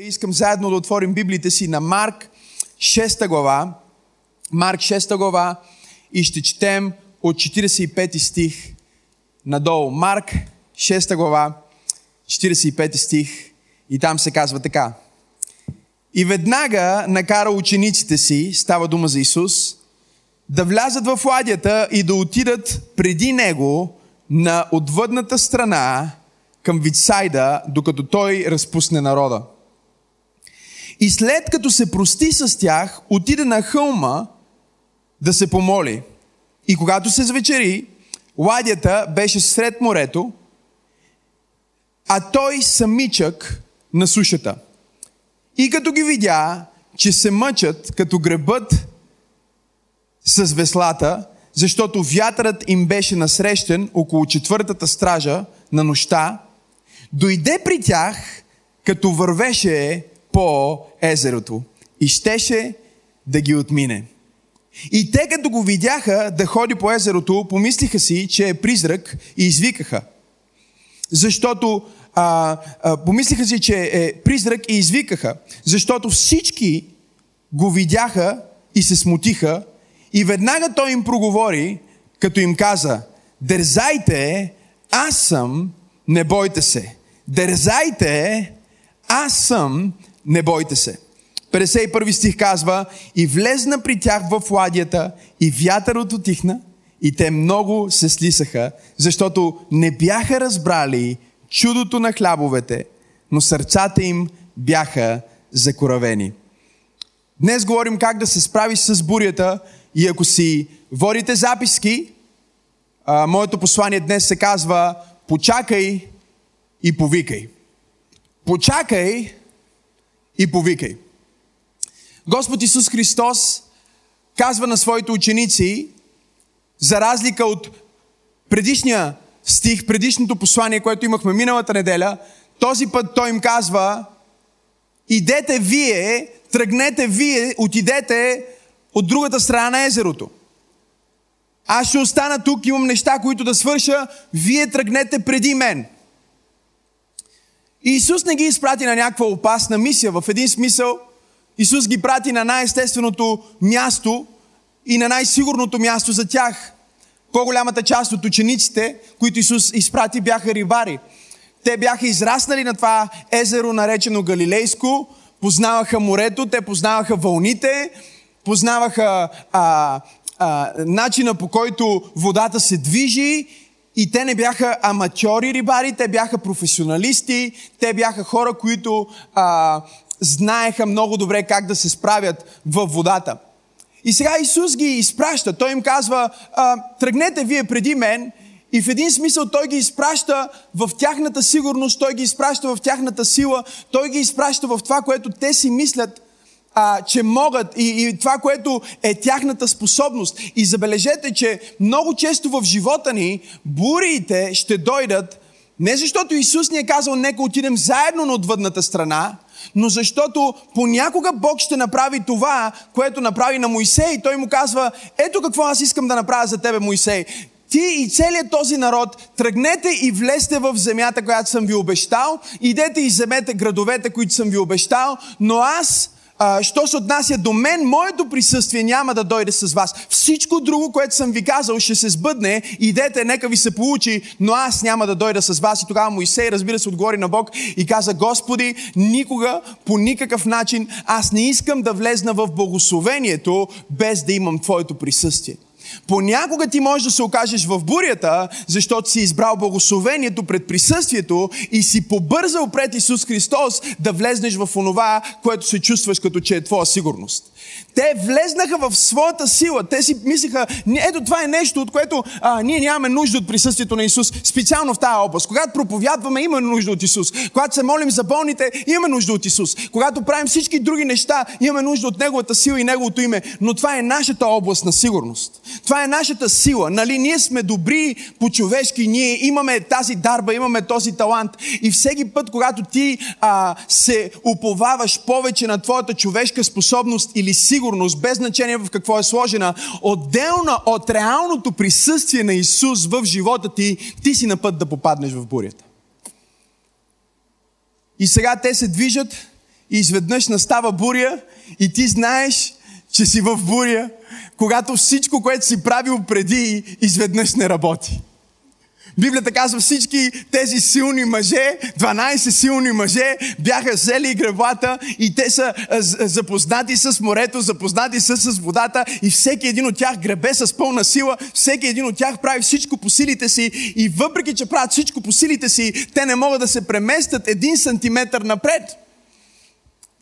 Искам заедно да отворим Библиите си на Марк 6 глава. Марк 6 глава и ще четем от 45 стих надолу. Марк 6 глава, 45 стих и там се казва така. И веднага накара учениците си, става дума за Исус, да влязат в ладията и да отидат преди него на отвъдната страна към Витсайда, докато той разпусне народа. И след като се прости с тях, отиде на хълма да се помоли. И когато се звечери, ладята беше сред морето, а той самичък на сушата. И като ги видя, че се мъчат, като гребът с веслата, защото вятърът им беше насрещен около четвъртата стража на нощта, дойде при тях, като вървеше по езерото и щеше да ги отмине. И те като го видяха да ходи по езерото, помислиха си, че е призрак и извикаха. Защото а, а, помислиха си, че е призрак и извикаха. Защото всички го видяха и се смутиха. И веднага той им проговори, като им каза, дързайте, аз съм, не бойте се. Дързайте, аз съм, не бойте се. 51 стих казва, и влезна при тях в ладията, и вятърът отихна, и те много се слисаха, защото не бяха разбрали чудото на хлябовете, но сърцата им бяха закоравени. Днес говорим как да се справиш с бурята и ако си водите записки, а, моето послание днес се казва почакай и повикай. Почакай и повикай. Господ Исус Христос казва на своите ученици, за разлика от предишния стих, предишното послание, което имахме миналата неделя, този път той им казва, идете вие, тръгнете вие, отидете от другата страна на езерото. Аз ще остана тук, имам неща, които да свърша, вие тръгнете преди мен. И Исус не ги изпрати на някаква опасна мисия. В един смисъл, Исус ги прати на най-естественото място и на най-сигурното място за тях. По-голямата част от учениците, които Исус изпрати, бяха рибари. Те бяха израснали на това езеро, наречено Галилейско, познаваха морето, те познаваха вълните, познаваха а, а, начина по който водата се движи и те не бяха аматьори рибари, те бяха професионалисти, те бяха хора, които а, знаеха много добре как да се справят във водата. И сега Исус ги изпраща. Той им казва, а, тръгнете вие преди мен. И в един смисъл той ги изпраща в тяхната сигурност, той ги изпраща в тяхната сила, той ги изпраща в това, което те си мислят, а, че могат и, и това, което е тяхната способност. И забележете, че много често в живота ни буриите ще дойдат не защото Исус ни е казал, нека отидем заедно на отвъдната страна, но защото понякога Бог ще направи това, което направи на Моисей. Той му казва, ето какво аз искам да направя за тебе, Моисей. Ти и целият този народ тръгнете и влезте в земята, която съм ви обещал, идете и вземете градовете, които съм ви обещал, но аз а, що се отнася до мен, моето присъствие няма да дойде с вас. Всичко друго, което съм ви казал, ще се сбъдне. Идете, нека ви се получи, но аз няма да дойда с вас. И тогава Моисей, разбира се, отговори на Бог и каза, Господи, никога, по никакъв начин, аз не искам да влезна в благословението, без да имам Твоето присъствие. Понякога ти можеш да се окажеш в бурята, защото си избрал благословението пред присъствието и си побързал пред Исус Христос да влезнеш в онова, което се чувстваш като че е твоя сигурност. Те влезнаха в своята сила. Те си мислиха, ето това е нещо, от което а, ние нямаме нужда от присъствието на Исус, специално в тази област. Когато проповядваме, имаме нужда от Исус. Когато се молим за болните, имаме нужда от Исус. Когато правим всички други неща, имаме нужда от Неговата сила и Неговото име. Но това е нашата област на сигурност. Това е нашата сила. Нали? Ние сме добри по-човешки, ние имаме тази дарба, имаме този талант. И всеки път, когато ти а, се уповаваш повече на твоята човешка способност или сигурност, без значение в какво е сложена, отделна от реалното присъствие на Исус в живота ти, ти си на път да попаднеш в бурята. И сега те се движат и изведнъж настава буря и ти знаеш, че си в буря, когато всичко, което си правил преди, изведнъж не работи. Библията казва всички тези силни мъже, 12 силни мъже, бяха взели гребата и те са запознати с морето, запознати са с водата и всеки един от тях гребе с пълна сила, всеки един от тях прави всичко по силите си и въпреки, че правят всичко по силите си, те не могат да се преместят един сантиметр напред.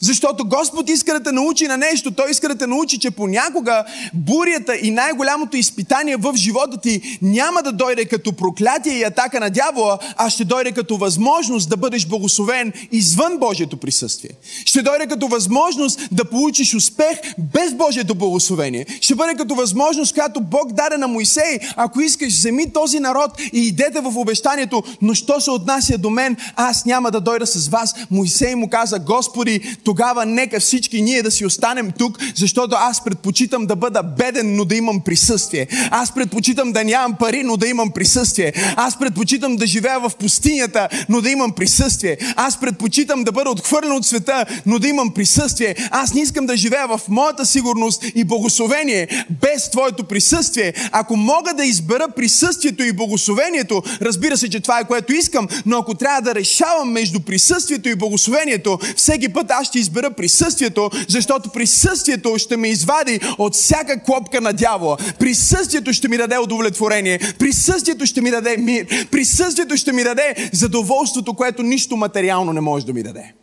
Защото Господ иска да те научи на нещо. Той иска да те научи, че понякога бурята и най-голямото изпитание в живота ти няма да дойде като проклятие и атака на дявола, а ще дойде като възможност да бъдеш благословен извън Божието присъствие. Ще дойде като възможност да получиш успех без Божието благословение. Ще бъде като възможност, която Бог даде на Моисей. Ако искаш, вземи този народ и идете в обещанието, но що се отнася до мен, аз няма да дойда с вас. Моисей му каза, Господи, тогава нека всички ние да си останем тук, защото аз предпочитам да бъда беден, но да имам присъствие. Аз предпочитам да нямам пари, но да имам присъствие. Аз предпочитам да живея в пустинята, но да имам присъствие. Аз предпочитам да бъда отхвърлен от света, но да имам присъствие. Аз не искам да живея в моята сигурност и благословение без Твоето присъствие. Ако мога да избера присъствието и благословението, разбира се, че това е което искам, но ако трябва да решавам между присъствието и благословението, всеки път аз ще ще избера присъствието, защото присъствието ще ме извади от всяка клопка на дявола. Присъствието ще ми даде удовлетворение. Присъствието ще ми даде мир. Присъствието ще ми даде задоволството, което нищо материално не може да ми даде.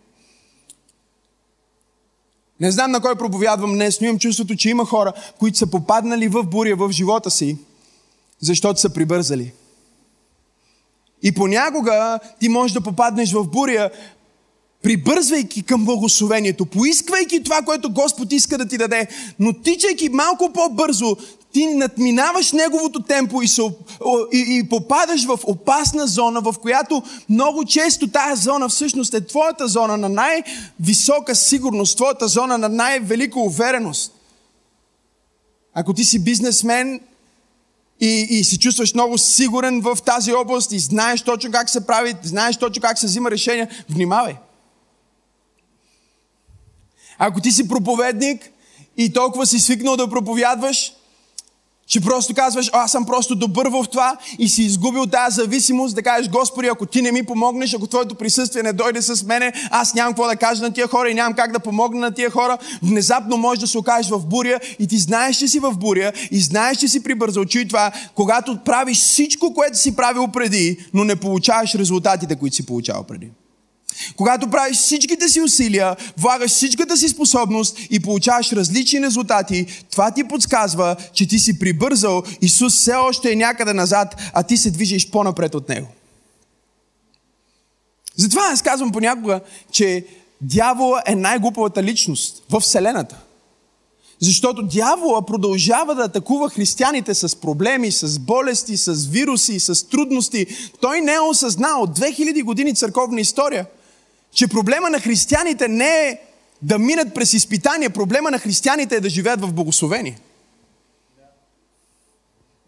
Не знам на кой проповядвам днес, но имам чувството, че има хора, които са попаднали в буря в живота си, защото са прибързали. И понякога ти можеш да попаднеш в буря, прибързвайки към благословението, поисквайки това, което Господ иска да ти даде, но тичайки малко по-бързо, ти надминаваш неговото темпо и, се, и, и попадаш в опасна зона, в която много често тази зона всъщност е твоята зона на най-висока сигурност, твоята зона на най-велика увереност. Ако ти си бизнесмен и, и се чувстваш много сигурен в тази област и знаеш точно как се прави, знаеш точно как се взима решения, внимавай. Ако ти си проповедник и толкова си свикнал да проповядваш, че просто казваш, аз съм просто добър в това и си изгубил тази зависимост, да кажеш, Господи, ако ти не ми помогнеш, ако Твоето присъствие не дойде с мене, аз нямам какво да кажа на тия хора и нямам как да помогна на тия хора, внезапно можеш да се окажеш в буря и ти знаеш, че си в буря и знаеш, че си прибързал, че това, когато правиш всичко, което си правил преди, но не получаваш резултатите, които си получавал преди. Когато правиш всичките си усилия, влагаш всичката си способност и получаваш различни резултати, това ти подсказва, че ти си прибързал, Исус все още е някъде назад, а ти се движиш по-напред от Него. Затова аз казвам понякога, че дявола е най-глупавата личност в Вселената. Защото дявола продължава да атакува християните с проблеми, с болести, с вируси, с трудности. Той не е осъзнал от 2000 години църковна история – че проблема на християните не е да минат през изпитания, проблема на християните е да живеят в благословение.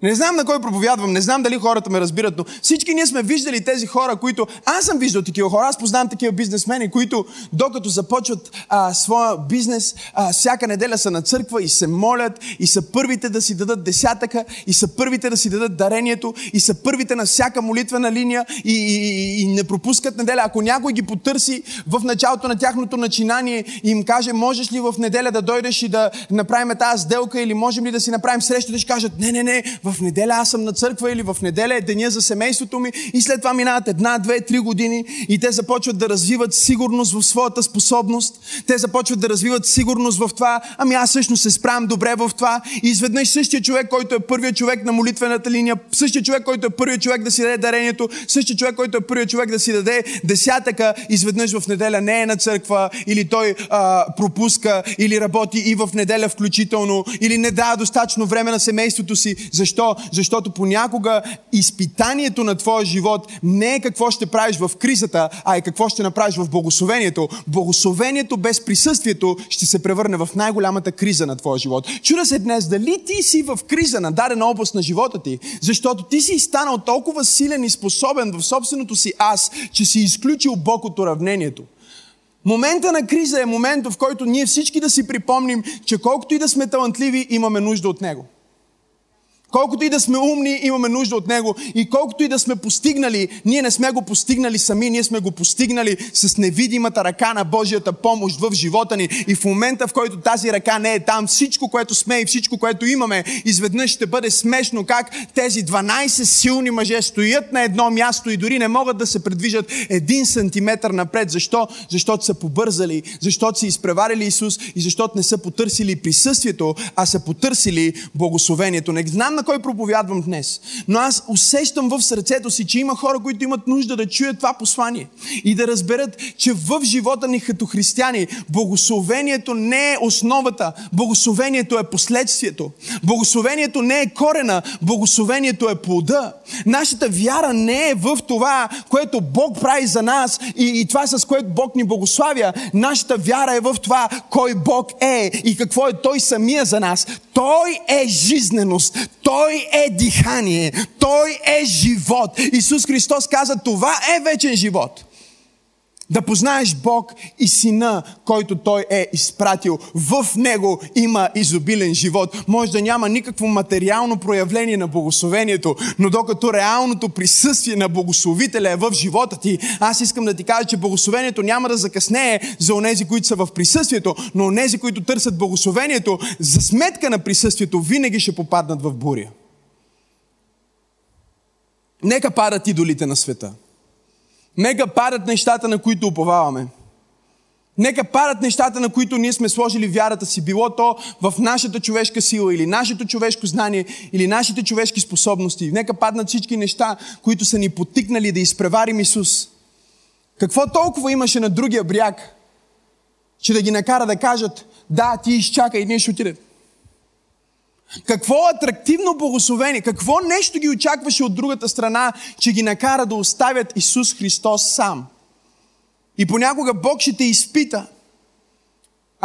Не знам на кой проповядвам, не знам дали хората ме разбират, но всички ние сме виждали тези хора, които... Аз съм виждал такива хора, аз познавам такива бизнесмени, които докато започват а, своя бизнес, а, всяка неделя са на църква и се молят, и са първите да си дадат десятъка, и са първите да си дадат дарението, и са първите на всяка молитвена линия, и, и, и, и не пропускат неделя. Ако някой ги потърси в началото на тяхното начинание и им каже, можеш ли в неделя да дойдеш и да направим тази сделка, или можем ли да си направим среща, да ще кажат, не, не, не, в в неделя аз съм на църква или в неделя е деня за семейството ми и след това минават една, две, три години и те започват да развиват сигурност в своята способност. Те започват да развиват сигурност в това, ами аз всъщност се справям добре в това и изведнъж същия човек, който е първият човек на молитвената линия, същия човек, който е първият човек да си даде дарението, същия човек, който е първият човек да си даде десятъка, изведнъж в неделя не е на църква или той а, пропуска или работи и в неделя включително или не дава достатъчно време на семейството си. Защо? Защо? Защото понякога изпитанието на твоя живот не е какво ще правиш в кризата, а е какво ще направиш в благословението. Благословението без присъствието ще се превърне в най-голямата криза на твоя живот. Чуда се днес дали ти си в криза на дадена област на живота ти, защото ти си станал толкова силен и способен в собственото си аз, че си изключил Бог от уравнението. Момента на криза е момент, в който ние всички да си припомним, че колкото и да сме талантливи, имаме нужда от Него. Колкото и да сме умни, имаме нужда от Него. И колкото и да сме постигнали, ние не сме го постигнали сами, ние сме го постигнали с невидимата ръка на Божията помощ в живота ни. И в момента, в който тази ръка не е там, всичко, което сме и всичко, което имаме, изведнъж ще бъде смешно как тези 12 силни мъже стоят на едно място и дори не могат да се предвижат един сантиметр напред. Защо? Защото са побързали, защото са изпреварили Исус и защото не са потърсили присъствието, а са потърсили благословението. Не знам на кой проповядвам днес, но аз усещам в сърцето си, че има хора, които имат нужда да чуят това послание и да разберат, че в живота ни като християни благословението не е основата, благословението е последствието. Благословението не е корена, благословението е плода. Нашата вяра не е в това, което Бог прави за нас и, и това с което Бог ни благославя. Нашата вяра е в това, кой Бог е и какво е Той самия за нас. Той е жизненост. Той е дихание. Той е живот. Исус Христос каза, това е вечен живот. Да познаеш Бог и Сина, който Той е изпратил. В Него има изобилен живот. Може да няма никакво материално проявление на благословението, но докато реалното присъствие на благословителя е в живота ти, аз искам да ти кажа, че благословението няма да закъснее за онези, които са в присъствието, но онези, които търсят благословението, за сметка на присъствието, винаги ще попаднат в буря. Нека падат идолите на света. Нека падат нещата, на които уповаваме. Нека падат нещата, на които ние сме сложили вярата си. Било то в нашата човешка сила или нашето човешко знание или нашите човешки способности. Нека паднат всички неща, които са ни потикнали да изпреварим Исус. Какво толкова имаше на другия бряг, че да ги накара да кажат, да, ти изчакай ние ще отидем. Какво атрактивно благословение, какво нещо ги очакваше от другата страна, че ги накара да оставят Исус Христос сам. И понякога Бог ще те изпита.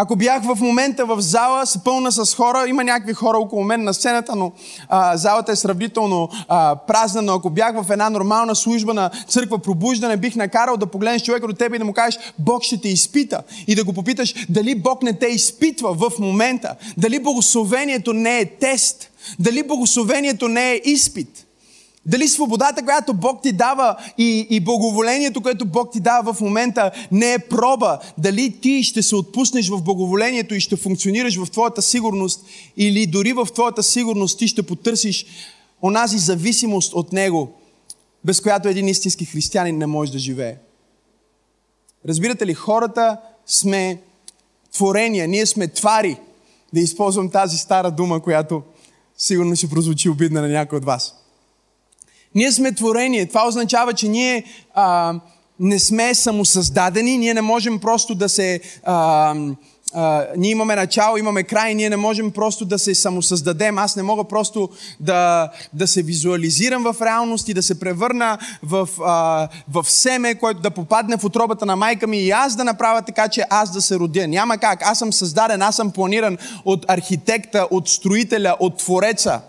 Ако бях в момента в зала, пълна с хора, има някакви хора около мен на сцената, но а, залата е сравнително а, празна, но ако бях в една нормална служба на църква пробуждане, бих накарал да погледнеш човека до теб и да му кажеш, Бог ще те изпита. И да го попиташ, дали Бог не те изпитва в момента, дали благословението не е тест, дали благословението не е изпит. Дали свободата, която Бог ти дава и, и благоволението, което Бог ти дава в момента, не е проба. Дали ти ще се отпуснеш в благоволението и ще функционираш в твоята сигурност или дори в твоята сигурност ти ще потърсиш онази зависимост от Него, без която един истински християнин не може да живее. Разбирате ли, хората сме творения, ние сме твари. Да използвам тази стара дума, която сигурно ще прозвучи обидна на някой от вас. Ние сме творение. Това означава, че ние а, не сме самосъздадени, ние не можем просто да се... А, а, ние имаме начало, имаме край, ние не можем просто да се самосъздадем. Аз не мога просто да, да се визуализирам в реалност и да се превърна в, а, в семе, което да попадне в отробата на майка ми и аз да направя така, че аз да се родя. Няма как. Аз съм създаден, аз съм планиран от архитекта, от строителя, от твореца.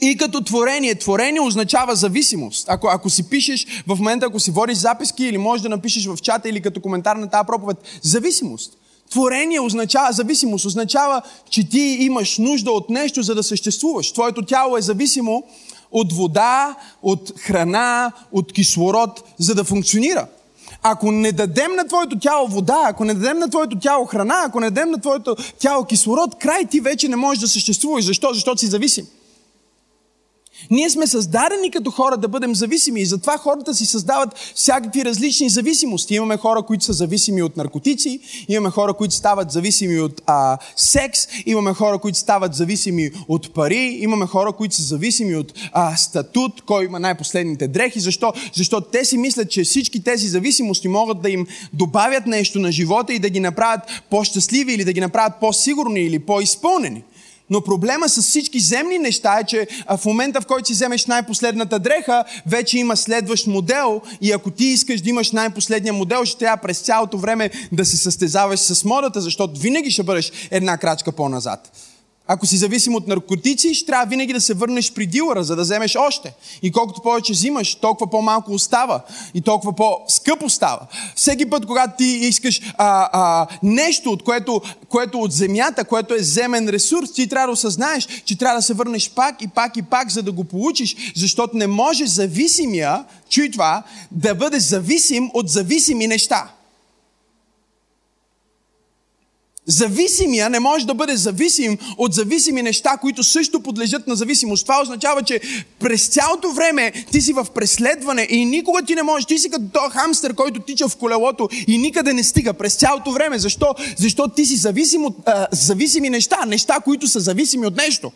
И като творение, творение означава зависимост. Ако, ако си пишеш в момента, ако си водиш записки или можеш да напишеш в чата или като коментар на тази проповед, зависимост. Творение означава зависимост, означава, че ти имаш нужда от нещо, за да съществуваш. Твоето тяло е зависимо от вода, от храна, от кислород, за да функционира. Ако не дадем на твоето тяло вода, ако не дадем на твоето тяло храна, ако не дадем на твоето тяло кислород, край ти вече не можеш да съществуваш. Защо? Защото си зависим. Ние сме създадени като хора да бъдем зависими и затова хората си създават всякакви различни зависимости. Имаме хора, които са зависими от наркотици, имаме хора, които стават зависими от а, секс, имаме хора, които стават зависими от пари, имаме хора, които са зависими от а, статут, кой има най-последните дрехи. Защо? Защото те си мислят, че всички тези зависимости могат да им добавят нещо на живота и да ги направят по-щастливи или да ги направят по-сигурни или по-изпълнени. Но проблема с всички земни неща е, че в момента, в който си вземеш най-последната дреха, вече има следващ модел и ако ти искаш да имаш най-последния модел, ще трябва през цялото време да се състезаваш с модата, защото винаги ще бъдеш една крачка по-назад. Ако си зависим от наркотици, ще трябва винаги да се върнеш при дилъра, за да вземеш още. И колкото повече взимаш, толкова по-малко остава и толкова по-скъпо става. Всеки път, когато ти искаш а, а, нещо, от което, което от земята, което е земен ресурс, ти трябва да осъзнаеш, че трябва да се върнеш пак и пак и пак, за да го получиш, защото не може зависимия, чуй това, да бъде зависим от зависими неща. Зависимия не може да бъде зависим от зависими неща, които също подлежат на зависимост. Това означава, че през цялото време ти си в преследване и никога ти не можеш. Ти си като този хамстер, който тича в колелото и никъде не стига през цялото време. Защо? Защото ти си зависим от а, зависими неща. Неща, които са зависими от нещо.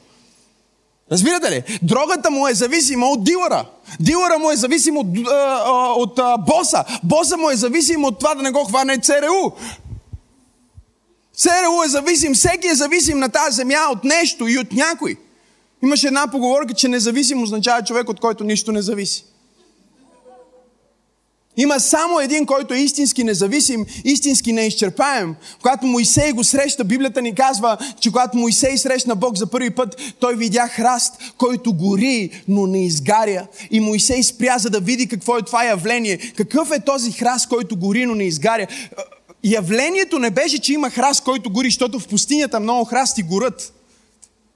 Разбирате ли? Дрогата му е зависима от дилъра. Дилъра му е зависим от, а, от боса. Боса му е зависим от това да не го хване ЦРУ. ЦРУ е зависим, всеки е зависим на тази земя от нещо и от някой. Имаше една поговорка, че независим означава човек, от който нищо не зависи. Има само един, който е истински независим, истински неизчерпаем. Когато Моисей го среща, Библията ни казва, че когато Моисей срещна Бог за първи път, той видя храст, който гори, но не изгаря. И Моисей спря, за да види какво е това явление. Какъв е този храст, който гори, но не изгаря? Явлението не беше, че има храст, който гори, защото в пустинята много храсти горят.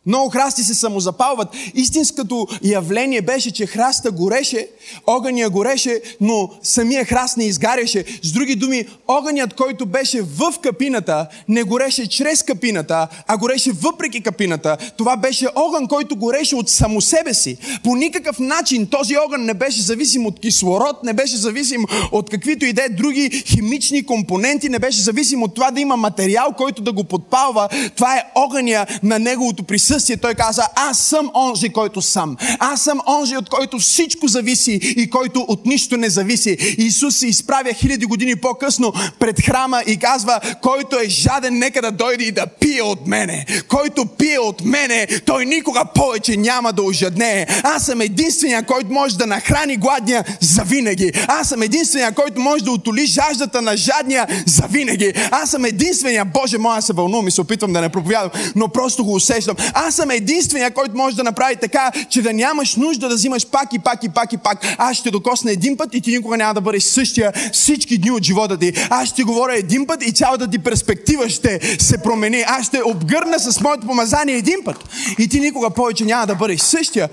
Много храсти се самозапалват. Истинското явление беше, че храста гореше, огъня гореше, но самия храст не изгаряше. С други думи, огънят, който беше в капината, не гореше чрез капината, а гореше въпреки капината. Това беше огън, който гореше от само себе си. По никакъв начин този огън не беше зависим от кислород, не беше зависим от каквито и да е други химични компоненти, не беше зависим от това да има материал, който да го подпалва. Това е огъня на неговото присъствие присъствие, той каза, аз съм онзи, който съм. Аз съм онзи, от който всичко зависи и който от нищо не зависи. Исус се изправя хиляди години по-късно пред храма и казва, който е жаден, нека да дойде и да пие от мене. Който пие от мене, той никога повече няма да ожаднее. Аз съм единствения, който може да нахрани гладния за винаги. Аз съм единствения, който може да отоли жаждата на жадния за винаги. Аз съм единствения, Боже аз се вълнувам и се опитвам да не проповядам, но просто го усещам. Аз съм единствения, който може да направи така, че да нямаш нужда да взимаш пак и пак и пак и пак. Аз ще докосна един път и ти никога няма да бъдеш същия всички дни от живота ти. Аз ще говоря един път и цялата ти перспектива ще се промени. Аз ще обгърна с моето помазание един път и ти никога повече няма да бъдеш същия.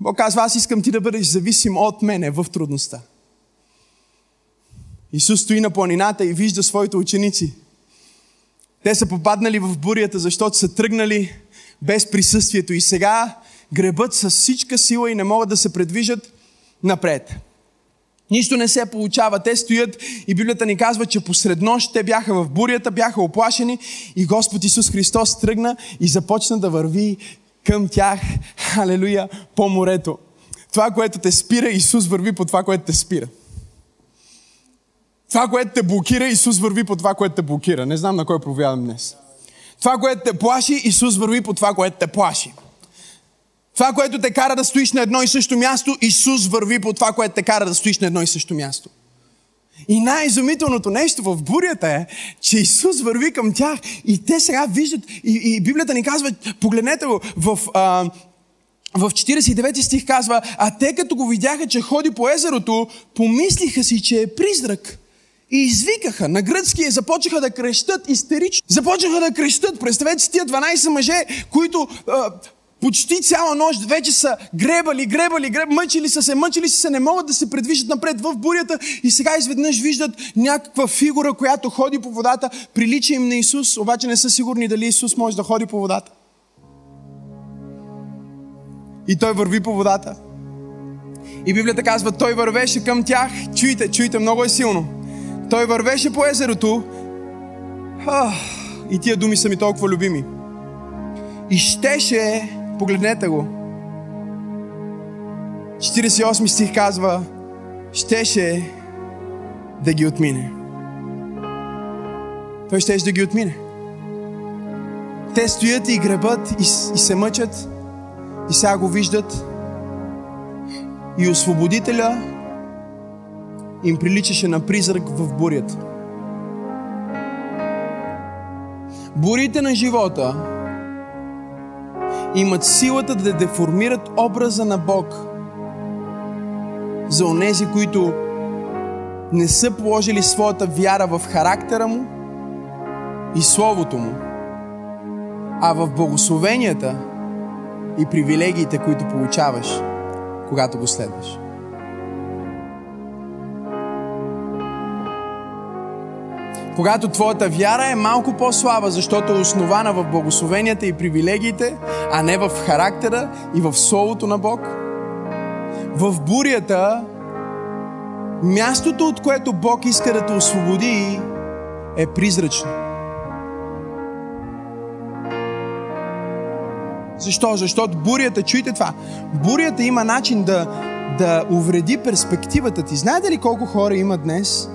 Бог казва, аз искам ти да бъдеш зависим от мене в трудността. Исус стои на планината и вижда своите ученици – те са попаднали в бурята, защото са тръгнали без присъствието и сега гребат с всичка сила и не могат да се предвижат напред. Нищо не се получава. Те стоят и Библията ни казва, че посред нощ те бяха в бурята, бяха оплашени и Господ Исус Христос тръгна и започна да върви към тях, халелуя, по морето. Това, което те спира, Исус върви по това, което те спира. Това, което те блокира, Исус върви по това, което те блокира. Не знам на кой проповядам днес. Това, което те плаши, Исус върви по това, което те плаши. Това, което те кара да стоиш на едно и също място, Исус върви по това, което те кара да стоиш на едно и също място. И най-изумителното нещо в бурята е, че Исус върви към тях и те сега виждат, и, и Библията ни казва, погледнете го, в, а, в 49 стих казва, а те като го видяха, че ходи по езерото, помислиха си, че е призрак. И извикаха на гръцки и започнаха да крещат истерично. Започнаха да крещат. Представете си тия 12 мъже, които а, почти цяла нощ вече са гребали, гребали, гребали, мъчили са се, мъчили са се, не могат да се предвижат напред в бурята и сега изведнъж виждат някаква фигура, която ходи по водата, прилича им на Исус, обаче не са сигурни дали Исус може да ходи по водата. И той върви по водата. И Библията казва, той вървеше към тях. Чуйте, чуйте, много е силно. Той вървеше по езерото. Ах, и тия думи са ми толкова любими. И щеше, погледнете го, 48 стих казва, щеше да ги отмине. Той щеше да ги отмине. Те стоят и гребат и, и се мъчат и сега го виждат. И освободителя им приличаше на призрак в бурята. бурите на живота имат силата да деформират образа на Бог за онези, които не са положили своята вяра в характера му и Словото му, а в благословенията и привилегиите, които получаваш, когато го следваш. Когато твоята вяра е малко по-слаба, защото е основана в благословенията и привилегиите, а не в характера и в Словото на Бог, в бурята мястото, от което Бог иска да те освободи, е призрачно. Защо? Защото бурята, чуйте това, бурята има начин да, да увреди перспективата ти. Знаете ли колко хора има днес,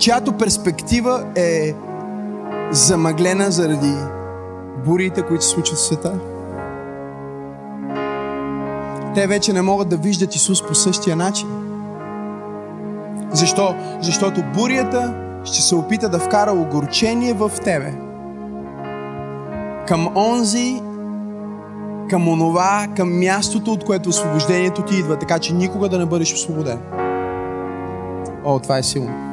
чиято перспектива е замъглена заради бурите, които се случват в света? Те вече не могат да виждат Исус по същия начин. Защо? Защото бурята ще се опита да вкара огорчение в тебе. Към онзи, към онова, към мястото, от което освобождението ти идва, така че никога да не бъдеш освободен. О, това е силно.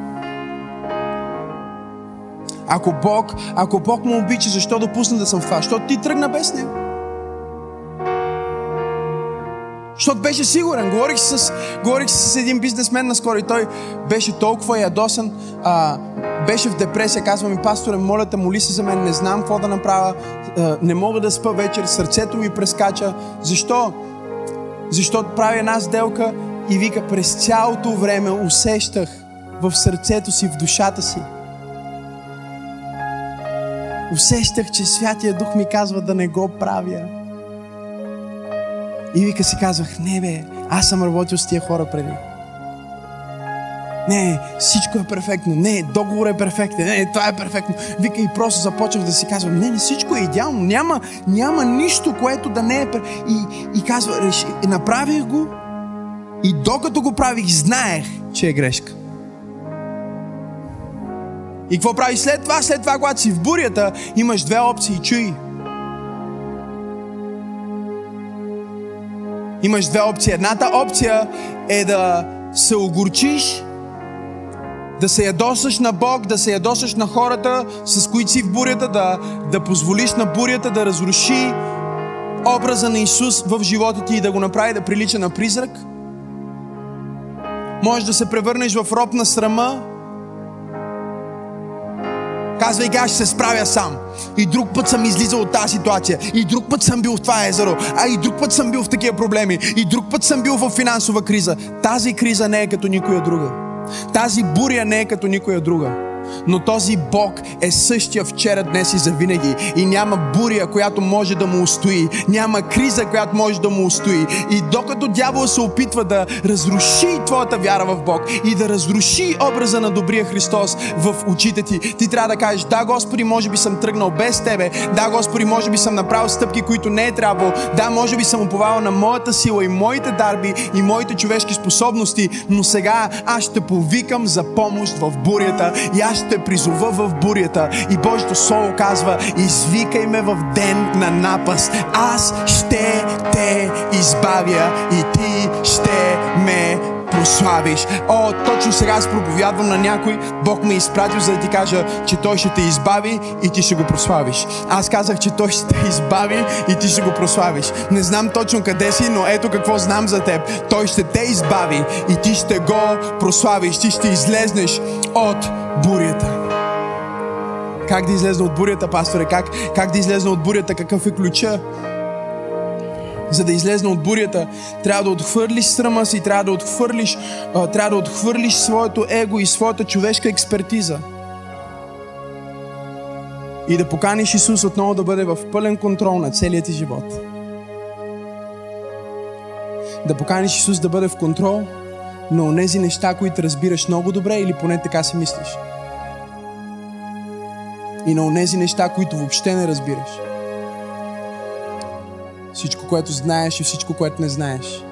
Ако Бог, ако Бог му обича, защо допусна да съм в това? Защото ти тръгна без него. Защото беше сигурен. Говорих с, говорих с един бизнесмен наскоро и той беше толкова ядосан, а, беше в депресия. Казва ми, пасторе, моля те, моли се за мен, не знам какво да направя, а, не мога да спа вечер, сърцето ми прескача. Защо? Защото прави една сделка и вика, през цялото време усещах в сърцето си, в душата си. Усещах, че Святия Дух ми казва да не го правя. И вика си казвах, не бе, аз съм работил с тия хора преди. Не, всичко е перфектно. Не, договор е перфектен. Не, това е перфектно. Вика и просто започнах да си казвам, не, не, всичко е идеално. Няма, няма нищо, което да не е... И, и казва, реши, направих го и докато го правих, знаех, че е грешка. И какво прави след това? След това, когато си в бурята, имаш две опции. Чуй. Имаш две опции. Едната опция е да се огорчиш, да се ядосаш на Бог, да се ядосаш на хората, с които си в бурята, да, да позволиш на бурята да разруши образа на Исус в живота ти и да го направи да прилича на призрак. Можеш да се превърнеш в роб на срама, казвайки аз ще се справя сам. И друг път съм излизал от тази ситуация. И друг път съм бил в това езеро. А и друг път съм бил в такива проблеми. И друг път съм бил в финансова криза. Тази криза не е като никоя друга. Тази буря не е като никоя друга. Но този Бог е същия вчера, днес и завинаги. И няма буря, която може да му устои. Няма криза, която може да му устои. И докато дявол се опитва да разруши твоята вяра в Бог и да разруши образа на добрия Христос в очите ти, ти трябва да кажеш, да, Господи, може би съм тръгнал без Тебе. Да, Господи, може би съм направил стъпки, които не е трябвало. Да, може би съм уповал на моята сила и моите дарби и моите човешки способности, но сега аз ще повикам за помощ в бурята и аз ще призова в бурята. И Божието Слово казва, извикай ме в ден на напаст. Аз ще те избавя и ме прославиш. О, точно сега аз проповядвам на някой. Бог ме е изпратил, за да ти кажа, че Той ще те избави и ти ще го прославиш. Аз казах, че Той ще те избави и ти ще го прославиш. Не знам точно къде си, но ето какво знам за теб. Той ще те избави и ти ще го прославиш. Ти ще излезнеш от бурята. Как да излезна от бурята, пасторе? Как, как да излезна от бурята? Какъв е ключа? За да излезна от бурята, трябва да отхвърлиш срама си, трябва да отхвърлиш, а, трябва да отхвърлиш своето его и своята човешка експертиза. И да поканиш Исус отново да бъде в пълен контрол на целият ти живот. Да поканиш Исус да бъде в контрол на онези неща, които разбираш много добре или поне така си мислиш. И на онези неща, които въобще не разбираш. Всичко, което знаеш и всичко, което не знаеш.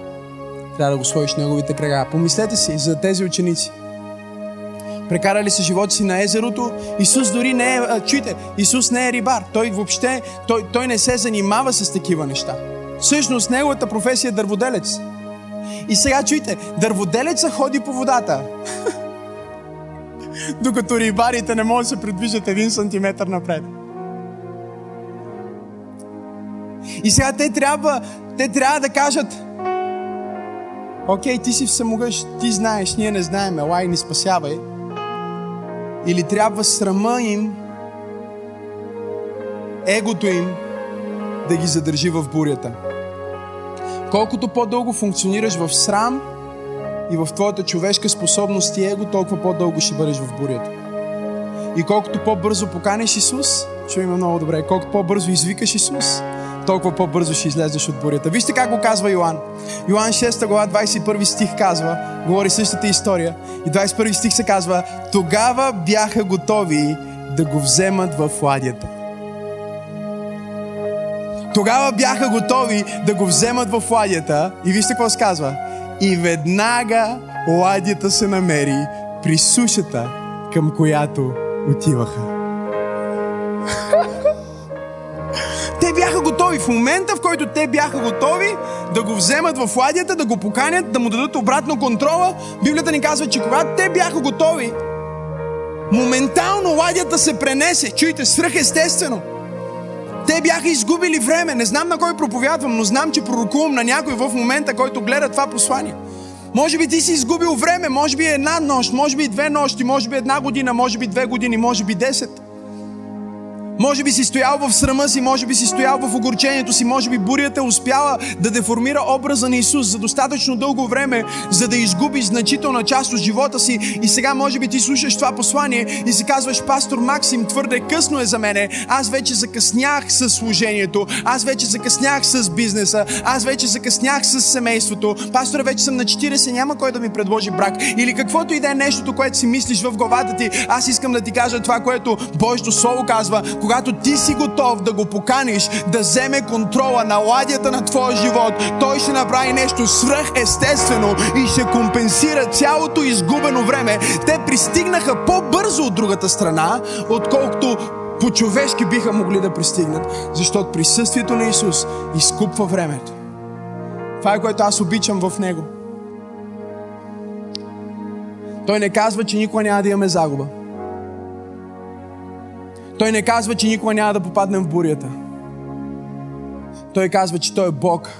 Трябва да го сложиш в неговите крага. Помислете си за тези ученици. Прекарали са живота си на езерото. Исус дори не е, а, чуйте, Исус не е рибар. Той въобще, той, той не се занимава с такива неща. Всъщност, неговата професия е дърводелец. И сега чуйте, дърводелеца ходи по водата. Докато рибарите не могат да се придвижат един сантиметр напред. И сега те трябва, те трябва да кажат, окей, ти си всемогъщ, ти знаеш, ние не знаем, елай ни спасявай. Или трябва срама им, егото им, да ги задържи в бурята. Колкото по-дълго функционираш в срам и в твоята човешка способност и его, толкова по-дълго ще бъдеш в бурята. И колкото по-бързо поканеш Исус, чуй ме много добре, колкото по-бързо извикаш Исус, толкова по-бързо ще излезеш от бурята. Вижте как го казва Йоан. Йоан 6 глава 21 стих казва, говори същата история. И 21 стих се казва, тогава бяха готови да го вземат в ладията. Тогава бяха готови да го вземат в ладията. И вижте какво се казва. И веднага ладията се намери при сушата, към която отиваха. Те бяха готови. В момента, в който те бяха готови да го вземат в ладията, да го поканят, да му дадат обратно контрола, Библията ни казва, че когато те бяха готови, моментално ладията се пренесе. Чуйте, свръхестествено. Те бяха изгубили време. Не знам на кой проповядвам, но знам, че пророкувам на някой в момента, който гледа това послание. Може би ти си изгубил време, може би една нощ, може би две нощи, може би една година, може би две години, може би десет. Може би си стоял в срама си, може би си стоял в огорчението си, може би бурята успяла да деформира образа на Исус за достатъчно дълго време, за да изгубиш значителна част от живота си. И сега може би ти слушаш това послание и си казваш, пастор Максим, твърде късно е за мене. Аз вече закъснях с служението, аз вече закъснях с бизнеса, аз вече закъснях с семейството. Пастор, вече съм на 40, няма кой да ми предложи брак. Или каквото и да е нещото, което си мислиш в главата ти, аз искам да ти кажа това, което Божието Слово казва когато ти си готов да го поканиш да вземе контрола на ладията на твоя живот, той ще направи нещо свръхестествено и ще компенсира цялото изгубено време. Те пристигнаха по-бързо от другата страна, отколкото по-човешки биха могли да пристигнат, защото присъствието на Исус изкупва времето. Това е което аз обичам в Него. Той не казва, че никога няма да имаме загуба. Той не казва, че никога няма да попаднем в бурята. Той казва, че Той е Бог,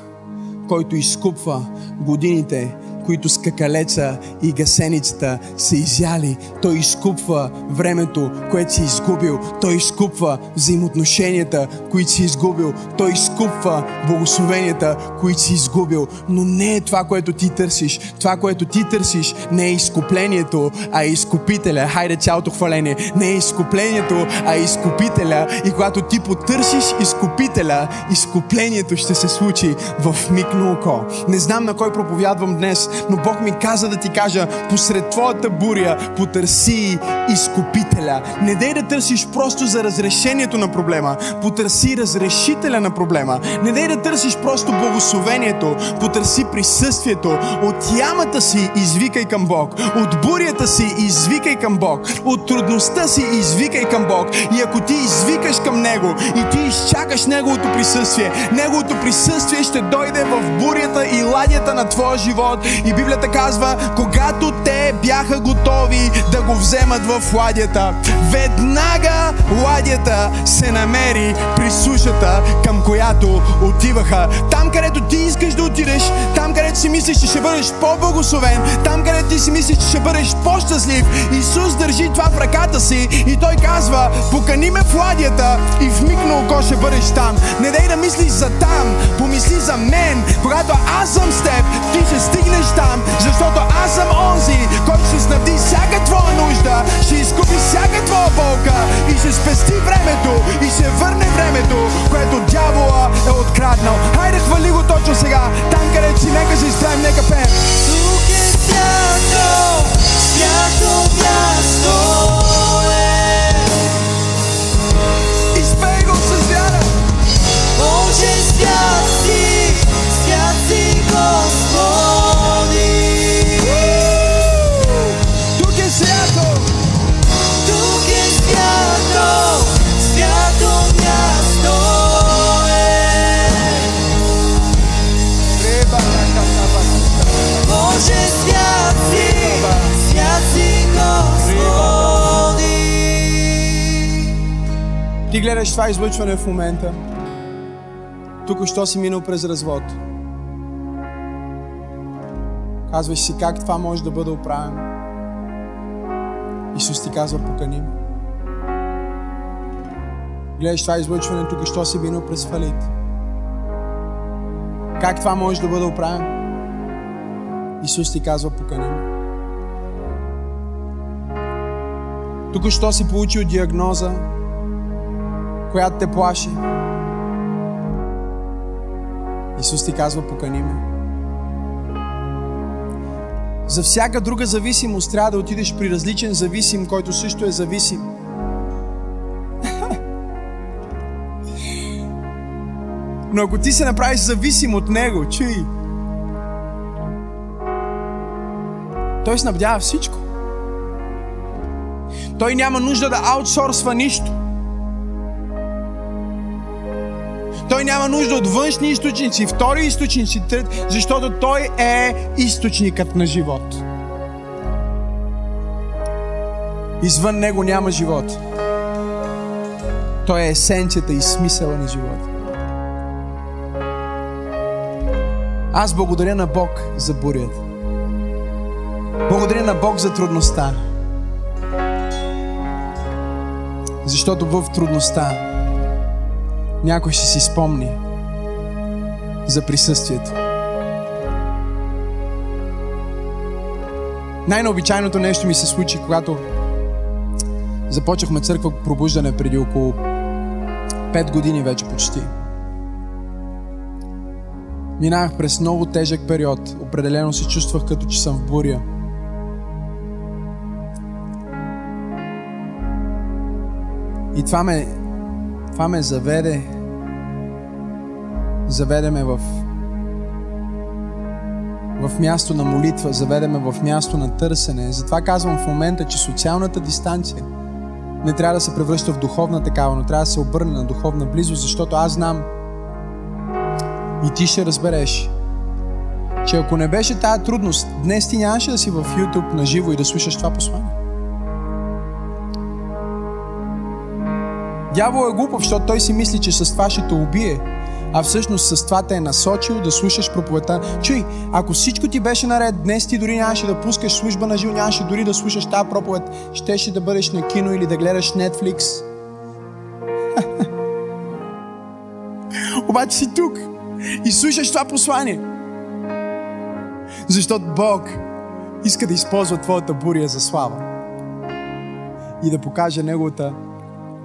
който изкупва годините които скакалеца и гасеницата са изяли. Той изкупва времето, което си изгубил. Той изкупва взаимоотношенията, които си изгубил. Той изкупва благословенията, които си изгубил. Но не е това, което ти търсиш. Това, което ти търсиш, не е изкуплението, а е изкупителя. Хайде цялото хваление. Не е изкуплението, а е изкупителя. И когато ти потърсиш изкупителя, изкуплението ще се случи в миг на око. Не знам на кой проповядвам днес, но Бог ми каза да ти кажа, посред твоята буря потърси изкупителя. Не дей да търсиш просто за разрешението на проблема, потърси разрешителя на проблема. Не дей да търсиш просто благословението, потърси присъствието. От ямата си извикай към Бог, от бурята си извикай към Бог, от трудността си извикай към Бог. И ако ти извикаш към Него и ти изчакаш Неговото присъствие, Неговото присъствие ще дойде в бурята и ладията на твоя живот и Библията казва, когато те бяха готови да го вземат в ладията, веднага ладията се намери при сушата, към която отиваха. Там, където ти искаш да отидеш, там, където си мислиш, че ще бъдеш по-благословен, там, където ти си мислиш, че ще бъдеш по-щастлив, Исус държи това в ръката си и Той казва, покани ме в ладията и в миг на око ще бъдеш там. Не дай да мислиш за там, помисли за мен. Когато аз съм с теб, ти ще стигнеш там, защото аз съм онзи, който ще снабди всяка твоя нужда, ще изкупи всяка твоя болка и ще спести времето и ще върне времето, което дявола е откраднал. Хайде, хвали го точно сега, там където си, нека се изправим, нека пеем. Тук е свято, свято място гледаш това излъчване в момента, тук що си минал през развод. Казваш си как това може да бъде оправено. Исус ти казва, покани ме. Гледаш това излъчване, тук що си минал през фалит. Как това може да бъде оправено? Исус ти казва, покани. Тук що си получил диагноза, която те плаши. Исус ти казва, покани ме. За всяка друга зависимост трябва да отидеш при различен зависим, който също е зависим. Но ако ти се направиш зависим от него, чуй, той снабдява всичко. Той няма нужда да аутсорсва нищо. Той няма нужда от външни източници, втори източници, трет, защото Той е източникът на живот. Извън Него няма живот. Той е есенцията и смисъла на живота. Аз благодаря на Бог за бурята. Благодаря на Бог за трудността. Защото в трудността някой ще си спомни за присъствието. Най-необичайното нещо ми се случи, когато започнахме църква пробуждане преди около 5 години вече почти. Минах през много тежък период. Определено се чувствах като че съм в буря. И това ме, това ме заведе, заведе ме в, в място на молитва, заведе ме в място на търсене. Затова казвам в момента, че социалната дистанция не трябва да се превръща в духовна такава, но трябва да се обърне на духовна близост, защото аз знам и ти ще разбереш, че ако не беше тая трудност, днес ти нямаше да си в YouTube на живо и да слушаш това послание. Дявол е глупав, защото той си мисли, че с това ще те убие. А всъщност с това те е насочил да слушаш проповедта. Чуй, ако всичко ти беше наред, днес ти дори нямаше да пускаш служба на живо, нямаше дори да слушаш тази проповед. Щеше да бъдеш на кино или да гледаш Netflix. Обаче си тук и слушаш това послание. Защото Бог иска да използва твоята буря за слава. И да покаже Неговата